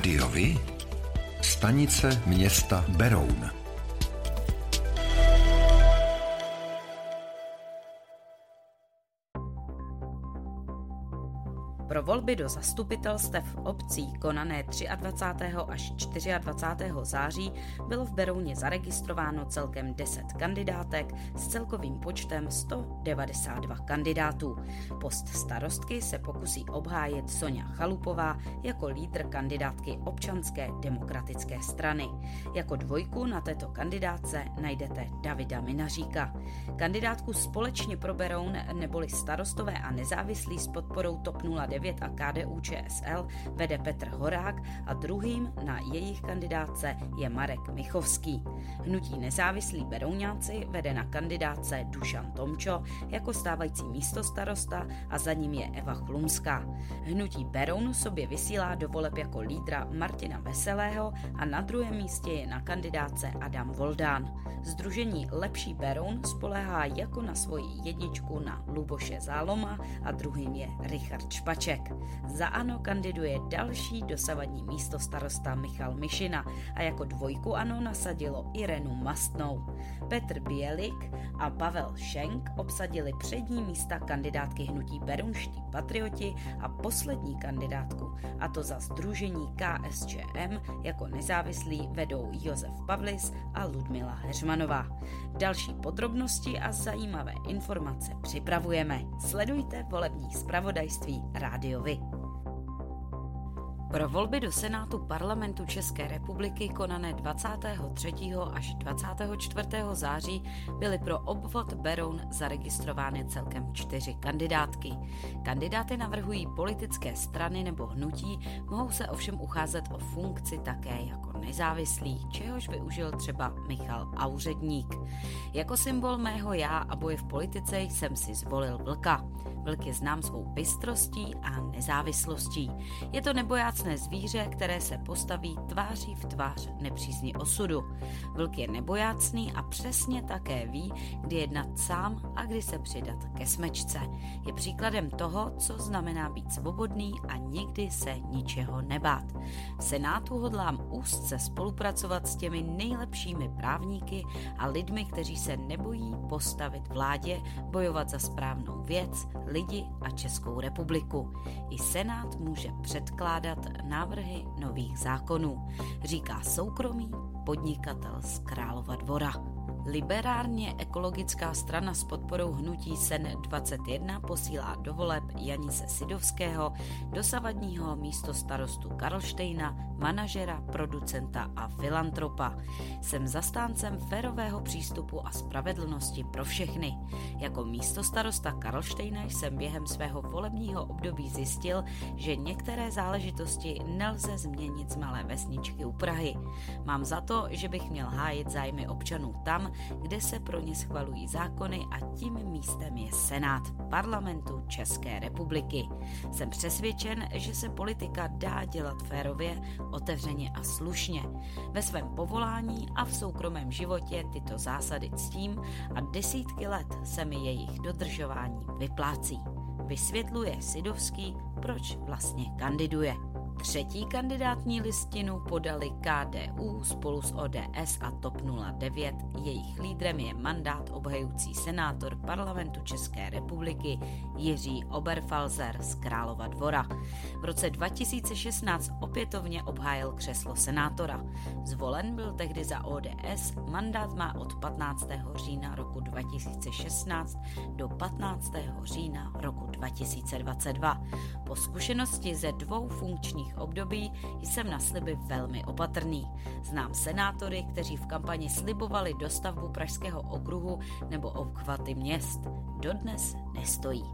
Rádiovi? Stanice města Beroun. Pro volby do zastupitelstev obcí konané 23. až 24. září bylo v Berouně zaregistrováno celkem 10 kandidátek s celkovým počtem 192 kandidátů. Post starostky se pokusí obhájit Sonja Chalupová jako lídr kandidátky občanské demokratické strany. Jako dvojku na této kandidátce najdete Davida Minaříka. Kandidátku společně pro Beroun neboli starostové a nezávislí s podporou TOP 09 09 a KDU ČSL vede Petr Horák a druhým na jejich kandidátce je Marek Michovský. Hnutí nezávislí Berouňáci vede na kandidáce Dušan Tomčo jako stávající místostarosta a za ním je Eva Chlumská. Hnutí Beroun sobě vysílá do voleb jako lídra Martina Veselého a na druhém místě je na kandidáce Adam Voldán. Združení Lepší Beroun spolehá jako na svoji jedničku na Luboše Záloma a druhým je Richard Špaček. Havlíček. Za ANO kandiduje další dosavadní místo starosta Michal Mišina a jako dvojku ANO nasadilo Irenu Mastnou. Petr Bělik a Pavel Šenk obsadili přední místa kandidátky hnutí Berunští patrioti a poslední kandidátku, a to za združení KSČM jako nezávislí vedou Josef Pavlis a Ludmila Heřmanová. Další podrobnosti a zajímavé informace připravujeme. Sledujte volební zpravodajství Rádio rádiovi. Pro volby do Senátu parlamentu České republiky konané 23. až 24. září byly pro obvod Beroun zaregistrovány celkem čtyři kandidátky. Kandidáty navrhují politické strany nebo hnutí, mohou se ovšem ucházet o funkci také jako nezávislí, čehož využil třeba Michal Auředník. Jako symbol mého já a boje v politice jsem si zvolil vlka. Vlk je znám svou bystrostí a nezávislostí. Je to nebojácné zvíře, které se postaví tváří v tvář nepřízni osudu. Vlk je nebojácný a přesně také ví, kdy jednat sám a kdy se přidat ke smečce. Je příkladem toho, co znamená být svobodný a nikdy se ničeho nebát. V Senátu hodlám úzce spolupracovat s těmi nejlepšími právníky a lidmi, kteří se nebojí postavit vládě, bojovat za správnou věc, lidi a Českou republiku. I Senát může předkládat návrhy nových zákonů, říká soukromý podnikatel z Králova dvora. Liberárně ekologická strana s podporou hnutí SEN 21 posílá do voleb Janise Sidovského, dosavadního místo starostu Karlštejna, manažera, producenta a filantropa. Jsem zastáncem férového přístupu a spravedlnosti pro všechny. Jako místo starosta Karlštejna jsem během svého volebního období zjistil, že některé záležitosti nelze změnit z malé vesničky u Prahy. Mám za to, že bych měl hájit zájmy občanů tam, kde se pro ně schvalují zákony a tím místem je Senát parlamentu České republiky. Jsem přesvědčen, že se politika dá dělat férově, otevřeně a slušně. Ve svém povolání a v soukromém životě tyto zásady ctím a desítky let se mi jejich dodržování vyplácí. Vysvětluje Sidovský, proč vlastně kandiduje. Třetí kandidátní listinu podali KDU spolu s ODS a TOP 09. Jejich lídrem je mandát obhajující senátor parlamentu České republiky Jiří Oberfalzer z Králova dvora. V roce 2016 opětovně obhájil křeslo senátora. Zvolen byl tehdy za ODS, mandát má od 15. října roku 2016 do 15. října roku 2022. Po zkušenosti ze dvou funkčních volebních období jsem na sliby velmi opatrný. Znám senátory, kteří v kampani slibovali dostavbu Pražského okruhu nebo obchvaty měst. Dodnes nestojí.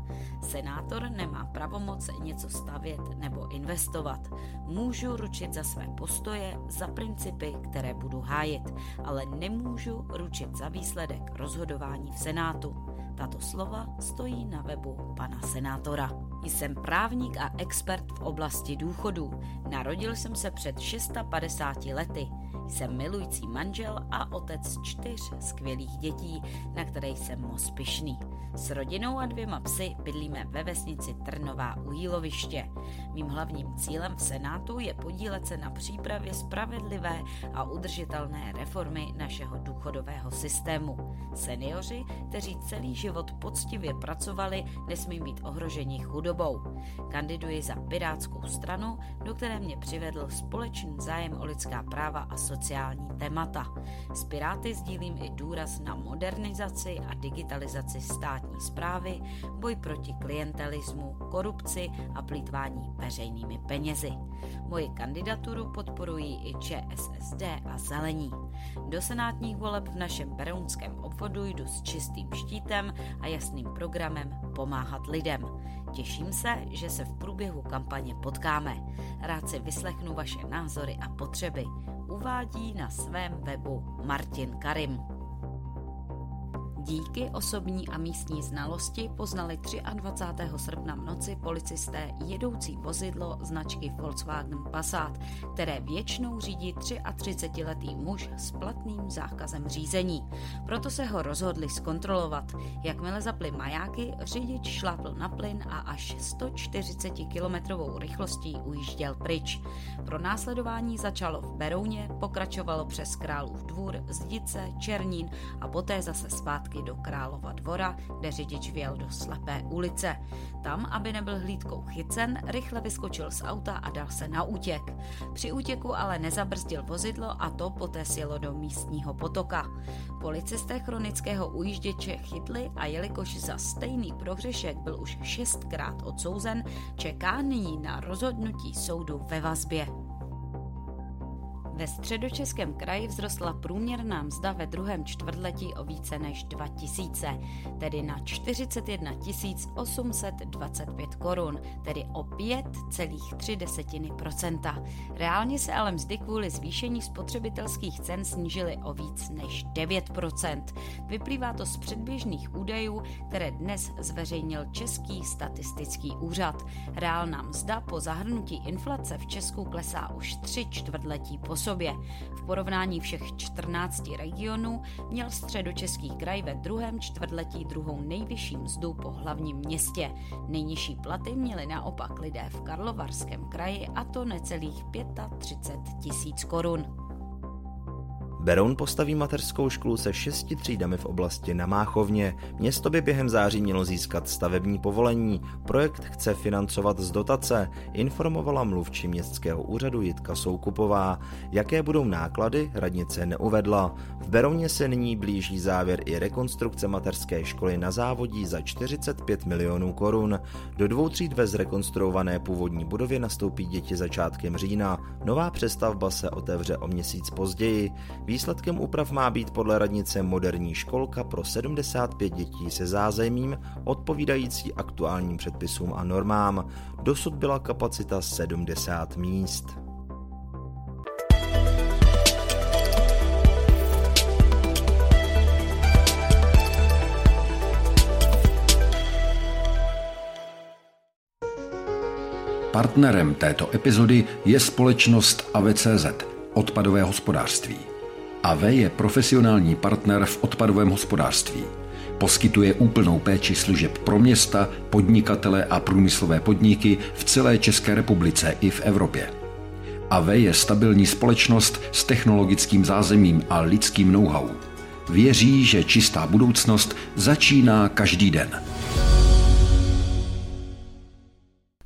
Senátor nemá pravomoc něco stavět nebo investovat. Můžu ručit za své postoje, za principy, které budu hájit, ale nemůžu ručit za výsledek rozhodování v Senátu. Tato slova stojí na webu pana senátora. Jsem právník a expert v oblasti důchodů. Narodil jsem se před 650 lety. Jsem milující manžel a otec čtyř skvělých dětí, na které jsem moc pyšný. S rodinou a dvěma psy bydlíme ve vesnici Trnová u Jíloviště. Mým hlavním cílem v Senátu je podílet se na přípravě spravedlivé a udržitelné reformy našeho důchodového systému. Seniori, kteří celý život poctivě pracovali, nesmí být ohroženi chudobou. Kandiduji za Pirátskou stranu, do které mě přivedl společný zájem o lidská práva a sociální témata. S Piráty sdílím i důraz na modernizaci a digitalizaci státní zprávy, boj proti klientelismu, korupci a plítvání veřejnými penězi. Moji kandidaturu podporují i ČSSD a Zelení. Do senátních voleb v našem berounském obvodu jdu s čistým štítem a jasným programem pomáhat lidem. Těším se, že se v průběhu kampaně potkáme. Rád si vyslechnu vaše názory a potřeby. Uvádí na svém webu Martin Karim. Díky osobní a místní znalosti poznali 23. srpna v noci policisté jedoucí vozidlo značky Volkswagen Passat, které většinou řídí 33-letý muž s platným zákazem řízení. Proto se ho rozhodli zkontrolovat. Jakmile zapli majáky, řidič šlápl na plyn a až 140 km rychlostí ujížděl pryč. Pro následování začalo v Berouně, pokračovalo přes Králův dvůr, Zdice, Černín a poté zase zpátky zpátky do Králova dvora, kde řidič vjel do slepé ulice. Tam, aby nebyl hlídkou chycen, rychle vyskočil z auta a dal se na útěk. Při útěku ale nezabrzdil vozidlo a to poté sjelo do místního potoka. Policisté chronického ujížděče chytli a jelikož za stejný prohřešek byl už šestkrát odsouzen, čeká nyní na rozhodnutí soudu ve vazbě. Ve středočeském kraji vzrostla průměrná mzda ve druhém čtvrtletí o více než 2000, tedy na 41 825 korun, tedy o 5,3% Reálně se ale mzdy kvůli zvýšení spotřebitelských cen snížily o víc než 9% Vyplývá to z předběžných údajů, které dnes zveřejnil Český statistický úřad. Reálná mzda po zahrnutí inflace v Česku klesá už tři čtvrtletí po sobě. V porovnání všech 14 regionů měl středočeský kraj ve druhém čtvrtletí druhou nejvyšší mzdu po hlavním městě. Nejnižší platy měli naopak lidé v Karlovarském kraji a to necelých 35 tisíc korun. Beroun postaví mateřskou školu se šesti třídami v oblasti na Máchovně. Město by během září mělo získat stavební povolení. Projekt chce financovat z dotace, informovala mluvčí městského úřadu Jitka Soukupová. Jaké budou náklady, radnice neuvedla. V Berouně se nyní blíží závěr i rekonstrukce mateřské školy na závodí za 45 milionů korun. Do dvou tříd ve zrekonstruované původní budově nastoupí děti začátkem října. Nová přestavba se otevře o měsíc později. Výsledkem úprav má být podle radnice moderní školka pro 75 dětí se zázemím odpovídající aktuálním předpisům a normám. Dosud byla kapacita 70 míst. Partnerem této epizody je společnost AVCZ, odpadové hospodářství. AV je profesionální partner v odpadovém hospodářství. Poskytuje úplnou péči služeb pro města, podnikatele a průmyslové podniky v celé České republice i v Evropě. AV je stabilní společnost s technologickým zázemím a lidským know-how. Věří, že čistá budoucnost začíná každý den.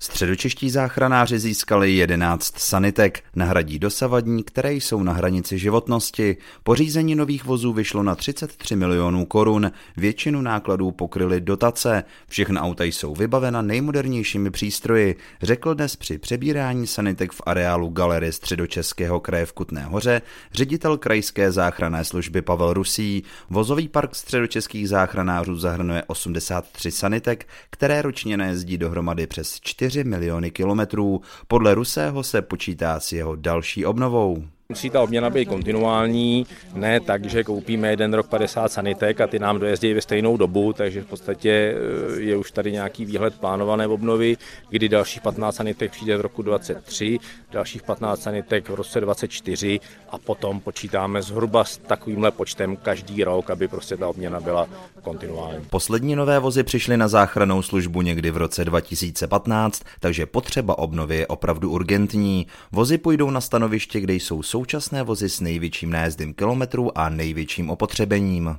Středočeští záchranáři získali 11 sanitek, nahradí dosavadní, které jsou na hranici životnosti. Pořízení nových vozů vyšlo na 33 milionů korun, většinu nákladů pokryly dotace, všechna auta jsou vybavena nejmodernějšími přístroji, řekl dnes při přebírání sanitek v areálu Galerie Středočeského kraje v Kutné hoře ředitel krajské záchranné služby Pavel Rusí. Vozový park středočeských záchranářů zahrnuje 83 sanitek, které ročně nejezdí dohromady přes 4 miliony kilometrů. Podle Rusého se počítá s jeho další obnovou. Musí ta obměna být kontinuální, ne tak, že koupíme jeden rok 50 sanitek a ty nám dojezdí ve stejnou dobu, takže v podstatě eh, je už tady nějaký výhled plánované obnovy, kdy dalších 15 sanitek přijde v roku 23, dalších 15 sanitek v roce 24 a potom počítáme zhruba s takovýmhle počtem každý rok, aby prostě ta obměna byla kontinuální. Poslední nové vozy přišly na záchranou službu někdy v roce 2015, takže potřeba obnovy je opravdu urgentní. Vozy půjdou na stanoviště, kde jsou současné vozy s největším nájezdem kilometrů a největším opotřebením.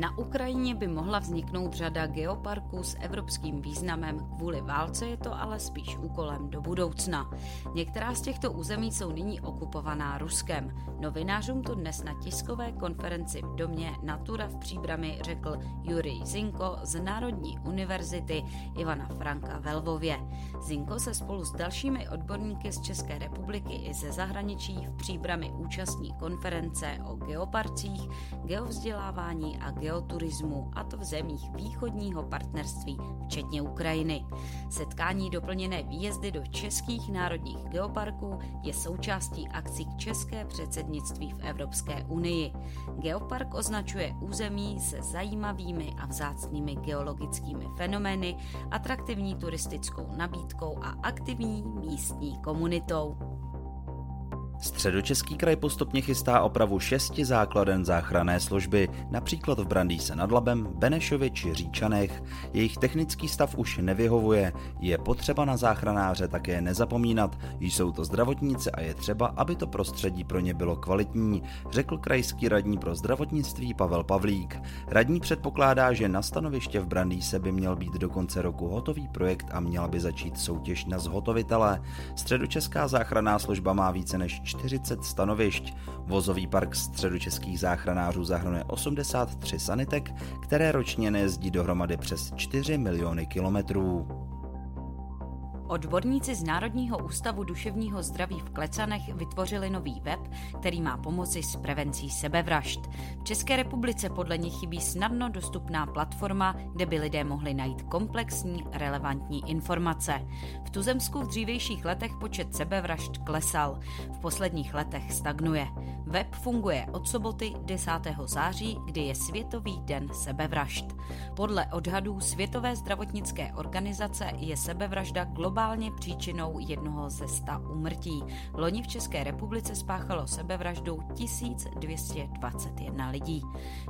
Na Ukrajině by mohla vzniknout řada geoparků s evropským významem, kvůli válce je to ale spíš úkolem do budoucna. Některá z těchto území jsou nyní okupovaná Ruskem. Novinářům to dnes na tiskové konferenci v domě Natura v Příbrami řekl Jurij Zinko z Národní univerzity Ivana Franka ve Lvově. Zinko se spolu s dalšími odborníky z České republiky i ze zahraničí v Příbrami účastní konference o geoparcích, geovzdělávání a geoturismu, a to v zemích východního partnerství, včetně Ukrajiny. Setkání doplněné výjezdy do českých národních geoparků je součástí akcí k české předsednictví v Evropské unii. Geopark označuje území se zajímavými a vzácnými geologickými fenomény, atraktivní turistickou nabídkou a aktivní místní komunitou. Středočeský kraj postupně chystá opravu šesti základen záchranné služby, například v Brandýse nad Labem, Benešově či Říčanech. Jejich technický stav už nevyhovuje, je potřeba na záchranáře také nezapomínat, jsou to zdravotníci a je třeba, aby to prostředí pro ně bylo kvalitní, řekl krajský radní pro zdravotnictví Pavel Pavlík. Radní předpokládá, že na stanoviště v Brandýse by měl být do konce roku hotový projekt a měla by začít soutěž na zhotovitele. Středočeská záchranná služba má více než 40 stanovišť. Vozový park středočeských záchranářů zahrnuje 83 sanitek, které ročně nejezdí dohromady přes 4 miliony kilometrů. Odborníci z Národního ústavu duševního zdraví v Klecanech vytvořili nový web, který má pomoci s prevencí sebevražd. V České republice podle nich chybí snadno dostupná platforma, kde by lidé mohli najít komplexní, relevantní informace. V Tuzemsku v dřívějších letech počet sebevražd klesal, v posledních letech stagnuje. Web funguje od soboty 10. září, kdy je Světový den sebevražd. Podle odhadů Světové zdravotnické organizace je sebevražda globální globálně příčinou jednoho ze sta úmrtí. Loni v České republice spáchalo sebevraždu 1221 lidí.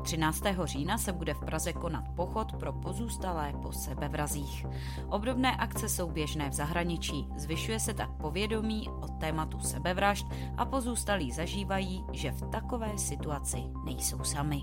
13. října se bude v Praze konat pochod pro pozůstalé po sebevrazích. Obdobné akce jsou běžné v zahraničí. Zvyšuje se tak povědomí o tématu sebevražd a pozůstalí zažívají, že v takové situaci nejsou sami.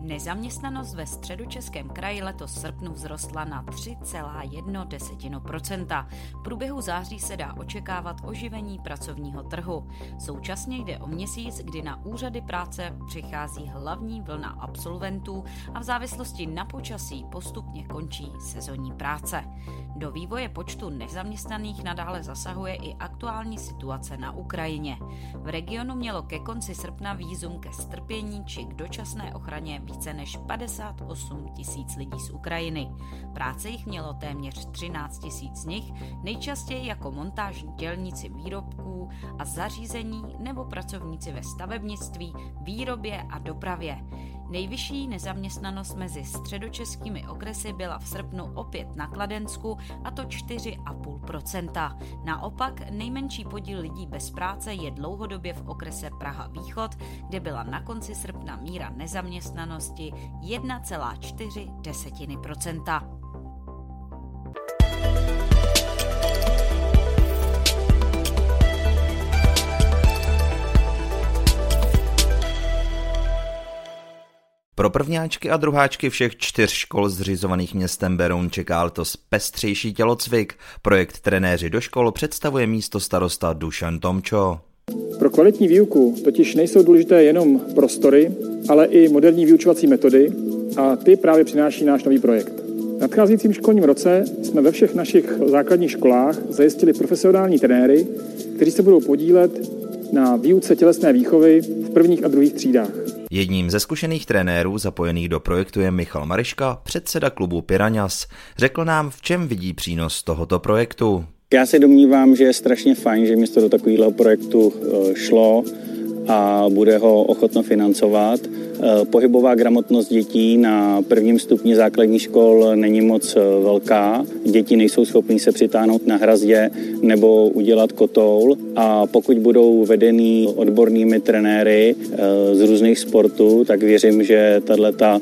Nezaměstnanost ve středočeském kraji letos srpnu vzrostla na 3,1%. V průběhu září se dá očekávat oživení pracovního trhu. Současně jde o měsíc, kdy na úřady práce přichází hlavní vlna absolventů a v závislosti na počasí postupně končí sezonní práce. Do vývoje počtu nezaměstnaných nadále zasahuje i aktuální situace na Ukrajině. V regionu mělo ke konci srpna výzum ke strpění či k dočasné ochraně více než 58 tisíc lidí z Ukrajiny. Práce jich mělo téměř 13 tisíc z nich, nejčastěji jako montážní dělníci výrobků a zařízení nebo pracovníci ve stavebnictví, výrobě a dopravě. Nejvyšší nezaměstnanost mezi středočeskými okresy byla v srpnu opět na Kladensku a to 4,5%. Naopak nejmenší podíl lidí bez práce je dlouhodobě v okrese Praha Východ, kde byla na konci srpna míra nezaměstnanosti 1,4%. Pro prvňáčky a druháčky všech čtyř škol zřizovaných městem Beroun čeká letos pestřejší tělocvik. Projekt Trenéři do škol představuje místo starosta Dušan Tomčo. Pro kvalitní výuku totiž nejsou důležité jenom prostory, ale i moderní vyučovací metody a ty právě přináší náš nový projekt. V nadcházejícím školním roce jsme ve všech našich základních školách zajistili profesionální trenéry, kteří se budou podílet na výuce tělesné výchovy v prvních a druhých třídách. Jedním ze zkušených trenérů zapojených do projektu je Michal Mariška, předseda klubu Piranhas. Řekl nám, v čem vidí přínos tohoto projektu. Já se domnívám, že je strašně fajn, že město do takového projektu eh, šlo a bude ho ochotno financovat. Eh, pohybová gramotnost dětí na prvním stupni základních škol není moc eh, velká. Děti nejsou schopní se přitáhnout na hrazdě nebo udělat kotoul a pokud budou vedený odbornými trenéry z různých sportů, tak věřím, že tato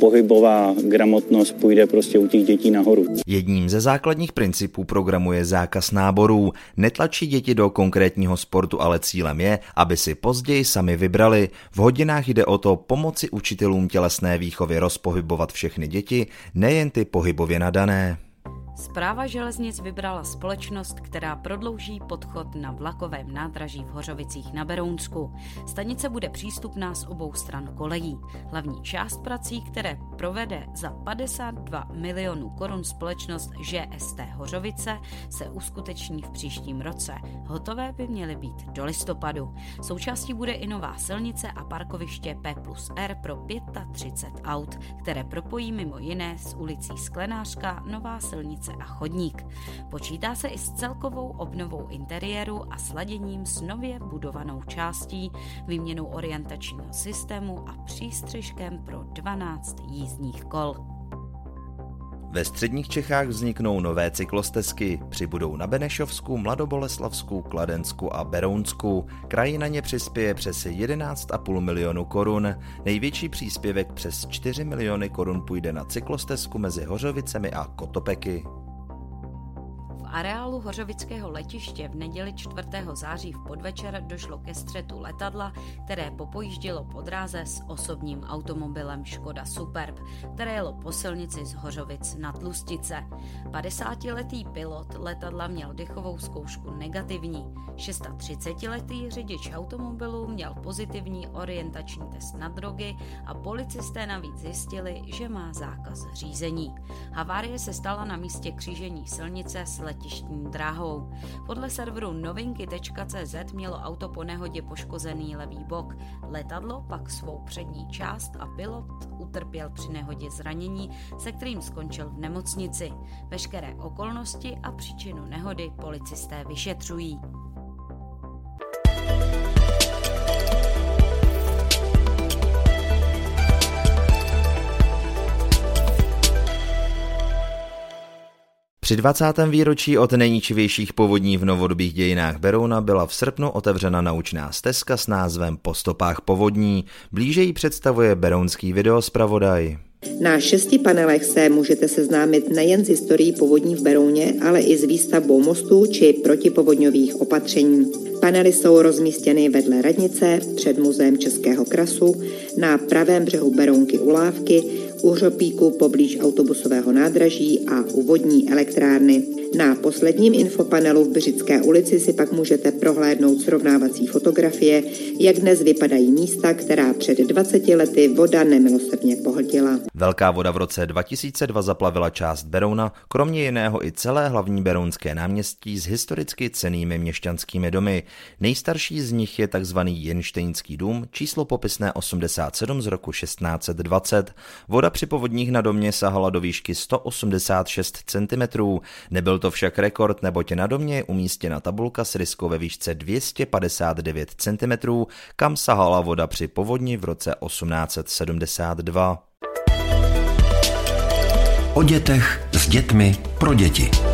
pohybová gramotnost půjde prostě u těch dětí nahoru. Jedním ze základních principů programu je zákaz náborů. Netlačí děti do konkrétního sportu, ale cílem je, aby si později sami vybrali. V hodinách jde o to pomoci učitelům tělesné výchovy rozpohybovat všechny děti, nejen ty pohybově nadané. Zpráva železnic vybrala společnost, která prodlouží podchod na vlakovém nádraží v Hořovicích na Berounsku. Stanice bude přístupná z obou stran kolejí. Hlavní část prací, které provede za 52 milionů korun společnost ŽST Hořovice, se uskuteční v příštím roce. Hotové by měly být do listopadu. Součástí bude i nová silnice a parkoviště P plus R pro 35 aut, které propojí mimo jiné s ulicí Sklenářka nová silnice ulice a chodník. Počítá se i s celkovou obnovou interiéru a sladěním s nově budovanou částí, výměnou orientačního systému a přístřežkem pro 12 jízdních kol. Ve středních Čechách vzniknou nové cyklostezky. Přibudou na Benešovsku, Mladoboleslavsku, Kladensku a Berounsku. Kraj na ně přispěje přes 11,5 milionu korun. Největší příspěvek přes 4 miliony korun půjde na cyklostezku mezi Hořovicemi a Kotopeky areálu Hořovického letiště v neděli 4. září v podvečer došlo ke střetu letadla, které popojíždělo po dráze s osobním automobilem Škoda Superb, které jelo po silnici z Hořovic na Tlustice. 50-letý pilot letadla měl dechovou zkoušku negativní. 36-letý řidič automobilu měl pozitivní orientační test na drogy a policisté navíc zjistili, že má zákaz řízení. Havárie se stala na místě křížení silnice s letištní dráhou. Podle serveru novinky.cz mělo auto po nehodě poškozený levý bok. Letadlo pak svou přední část a pilot utrpěl při nehodě zranění, se kterým skončil v nemocnici. Veškeré okolnosti a příčinu nehody policisté vyšetřují. Při 20. výročí od nejničivějších povodní v novodobých dějinách Berouna byla v srpnu otevřena naučná stezka s názvem Po stopách povodní. Blíže ji představuje berounský videospravodaj. Na šesti panelech se můžete seznámit nejen s historií povodní v Berouně, ale i s výstavbou mostů či protipovodňových opatření. Panely jsou rozmístěny vedle radnice, před muzeem Českého krasu, na pravém břehu Berounky u Lávky, u Hřopíku poblíž autobusového nádraží a u vodní elektrárny. Na posledním infopanelu v Břické ulici si pak můžete prohlédnout srovnávací fotografie, jak dnes vypadají místa, která před 20 lety voda nemilosrdně pohltila. Velká voda v roce 2002 zaplavila část Berouna, kromě jiného i celé hlavní berounské náměstí s historicky cenými měšťanskými domy. Nejstarší z nich je tzv. Jenštejnský dům, číslo popisné 87 z roku 1620. Voda při povodních na domě sahala do výšky 186 cm. Nebyl to však rekord, neboť na domě je umístěna tabulka s ryskou ve výšce 259 cm, kam sahala voda při povodni v roce 1872. O dětech s dětmi pro děti.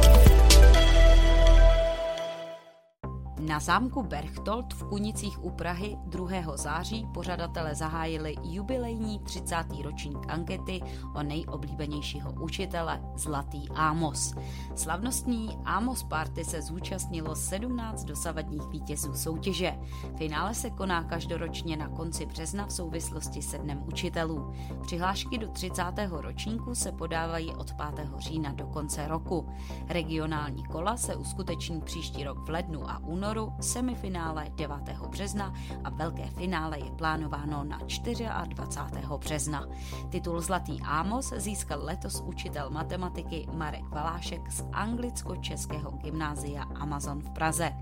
Na zámku Berchtold v Kunicích u Prahy 2. září pořadatele zahájili jubilejní 30. ročník ankety o nejoblíbenějšího učitele Zlatý Ámos. Slavnostní Ámos Party se zúčastnilo 17 dosavadních vítězů soutěže. Finále se koná každoročně na konci března v souvislosti se Dnem učitelů. Přihlášky do 30. ročníku se podávají od 5. října do konce roku. Regionální kola se uskuteční příští rok v lednu a únoru semifinále 9. března a velké finále je plánováno na 24. března. Titul Zlatý Ámos získal letos učitel matematiky Marek Valášek z anglicko-českého gymnázia Amazon v Praze.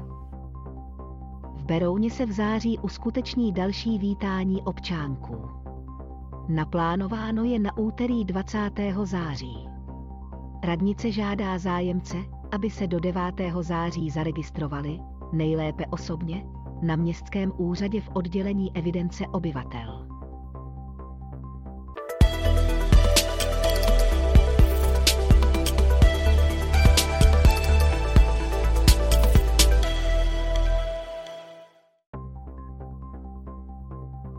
V Berouně se v září uskuteční další vítání občánků. Naplánováno je na úterý 20. září. Radnice žádá zájemce, aby se do 9. září zaregistrovali, nejlépe osobně, na městském úřadě v oddělení evidence obyvatel.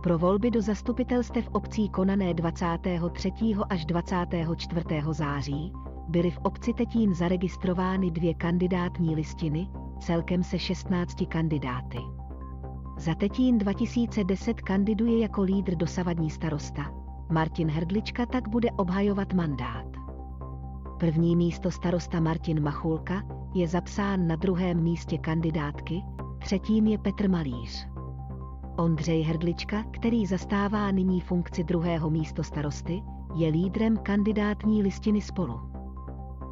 Pro volby do zastupitelstev obcí konané 23. až 24. září byly v obci Tetín zaregistrovány dvě kandidátní listiny, celkem se 16 kandidáty. Za Tetín 2010 kandiduje jako lídr dosavadní starosta. Martin Hrdlička tak bude obhajovat mandát. První místo starosta Martin Machulka je zapsán na druhém místě kandidátky, třetím je Petr Malíř. Ondřej Hrdlička, který zastává nyní funkci druhého místo starosty, je lídrem kandidátní listiny spolu.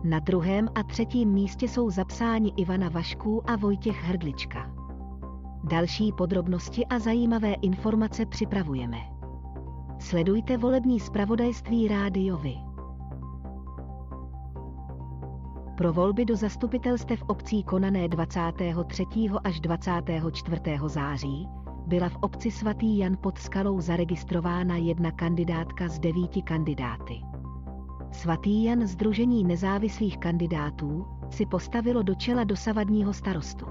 Na druhém a třetím místě jsou zapsáni Ivana Vašků a Vojtěch Hrdlička. Další podrobnosti a zajímavé informace připravujeme. Sledujte volební zpravodajství rádiovi. Pro volby do zastupitelstev obcí konané 23. až 24. září byla v obci svatý Jan pod skalou zaregistrována jedna kandidátka z devíti kandidáty. Svatý Jan Združení nezávislých kandidátů si postavilo do čela dosavadního starostu.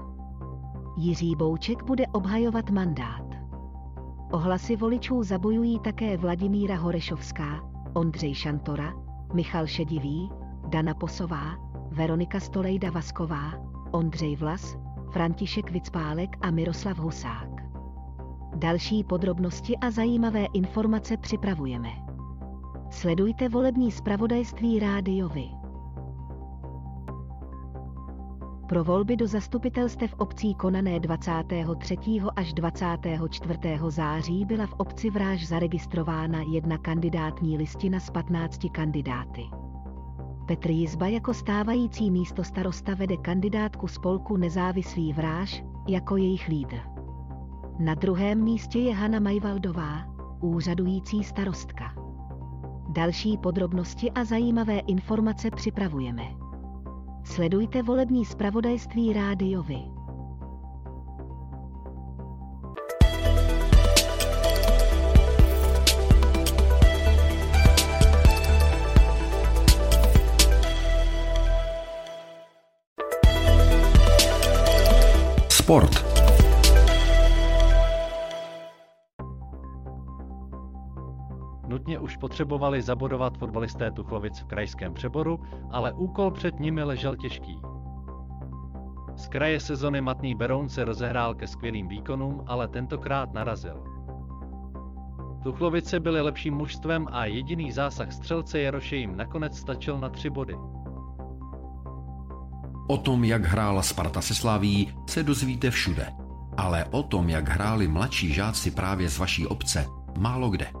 Jiří Bouček bude obhajovat mandát. Ohlasy voličů zabojují také Vladimíra Horešovská, Ondřej Šantora, Michal Šedivý, Dana Posová, Veronika Stolejda Vasková, Ondřej Vlas, František Vicpálek a Miroslav Husák. Další podrobnosti a zajímavé informace připravujeme. Sledujte volební zpravodajství rádiovi. Pro volby do zastupitelstev obcí konané 23. až 24. září byla v obci Vráž zaregistrována jedna kandidátní listina z 15 kandidáty. Petr Jizba jako stávající místo starosta vede kandidátku spolku Nezávislý Vráž jako jejich lídr. Na druhém místě je Hana Majvaldová, úřadující starostka. Další podrobnosti a zajímavé informace připravujeme. Sledujte volební zpravodajství rádiovi. Sport. Nutně už potřebovali zabodovat fotbalisté Tuchlovic v krajském přeboru, ale úkol před nimi ležel těžký. Z kraje sezony Matný Beroun se rozehrál ke skvělým výkonům, ale tentokrát narazil. Tuchlovice byly lepším mužstvem a jediný zásah střelce Jaroše jim nakonec stačil na tři body. O tom, jak hrála Sparta se Slaví, se dozvíte všude. Ale o tom, jak hráli mladší žáci právě z vaší obce, málo kde.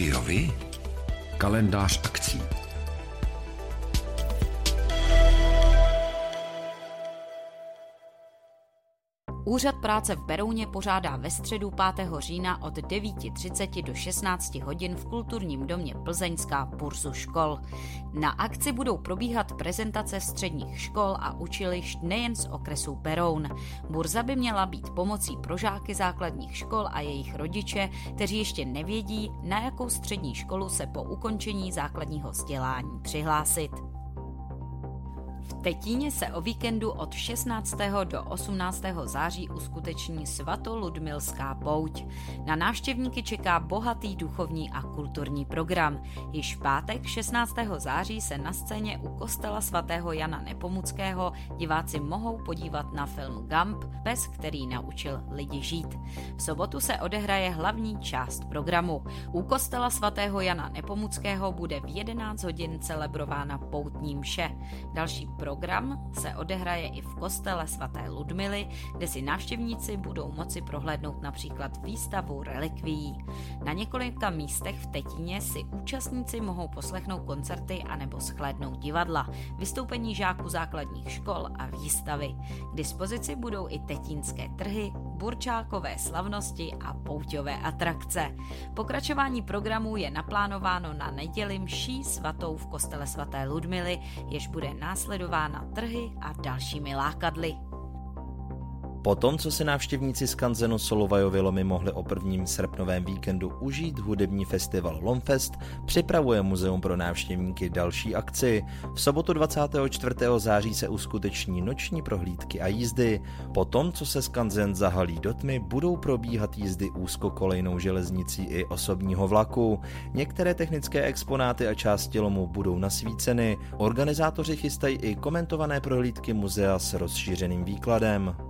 Rádiovi kalendář akcí. Úřad práce v Berouně pořádá ve středu 5. října od 9.30 do 16 hodin v kulturním domě Plzeňská burzu škol. Na akci budou probíhat prezentace středních škol a učilišť nejen z okresu Beroun. Burza by měla být pomocí pro žáky základních škol a jejich rodiče, kteří ještě nevědí, na jakou střední školu se po ukončení základního vzdělání přihlásit Tetíně se o víkendu od 16. do 18. září uskuteční svatoludmilská pouť. Na návštěvníky čeká bohatý duchovní a kulturní program. Již v pátek 16. září se na scéně u kostela svatého Jana Nepomuckého diváci mohou podívat na film Gump, pes, který naučil lidi žít. V sobotu se odehraje hlavní část programu. U kostela svatého Jana Nepomuckého bude v 11 hodin celebrována poutní mše. Další pro program se odehraje i v kostele svaté Ludmily, kde si návštěvníci budou moci prohlédnout například výstavu relikvií. Na několika místech v Tetíně si účastníci mohou poslechnout koncerty anebo schlédnout divadla, vystoupení žáků základních škol a výstavy. K dispozici budou i tetínské trhy, burčákové slavnosti a pouťové atrakce. Pokračování programu je naplánováno na neděli mší svatou v kostele svaté Ludmily, jež bude následována trhy a dalšími lákadly. Po tom, co se návštěvníci z Kanzenu Solovajovy lomy mohli o prvním srpnovém víkendu užít hudební festival Lomfest, připravuje Muzeum pro návštěvníky další akci. V sobotu 24. září se uskuteční noční prohlídky a jízdy. Po tom, co se z Kanzen zahalí do tmy, budou probíhat jízdy úzkokolejnou železnicí i osobního vlaku. Některé technické exponáty a části lomu budou nasvíceny. Organizátoři chystají i komentované prohlídky muzea s rozšířeným výkladem.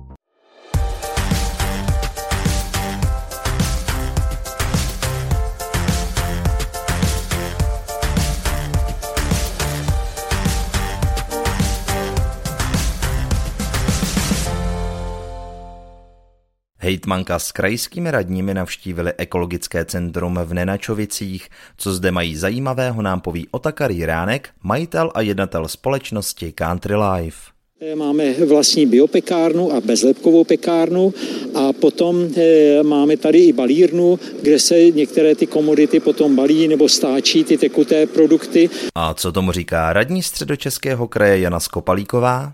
Hejtmanka s krajskými radními navštívili ekologické centrum v Nenačovicích. Co zde mají zajímavého nám poví Otakar Jiránek, majitel a jednatel společnosti Country Life. Máme vlastní biopekárnu a bezlepkovou pekárnu a potom eh, máme tady i balírnu, kde se některé ty komodity potom balí nebo stáčí ty tekuté produkty. A co tomu říká radní středočeského kraje Jana Skopalíková?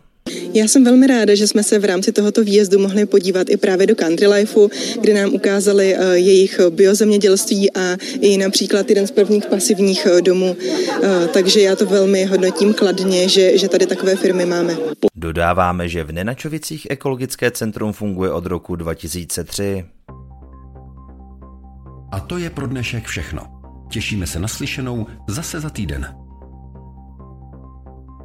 Já jsem velmi ráda, že jsme se v rámci tohoto výjezdu mohli podívat i právě do Country Lifeu, kde nám ukázali eh, jejich biozemědělství a i například jeden z prvních pasivních eh, domů. Eh, takže já to velmi hodnotím kladně, že, že tady takové firmy máme. Dodáváme, že v Nenačovicích ekologické centrum funguje od roku 2003. A to je pro dnešek všechno. Těšíme se na slyšenou zase za týden.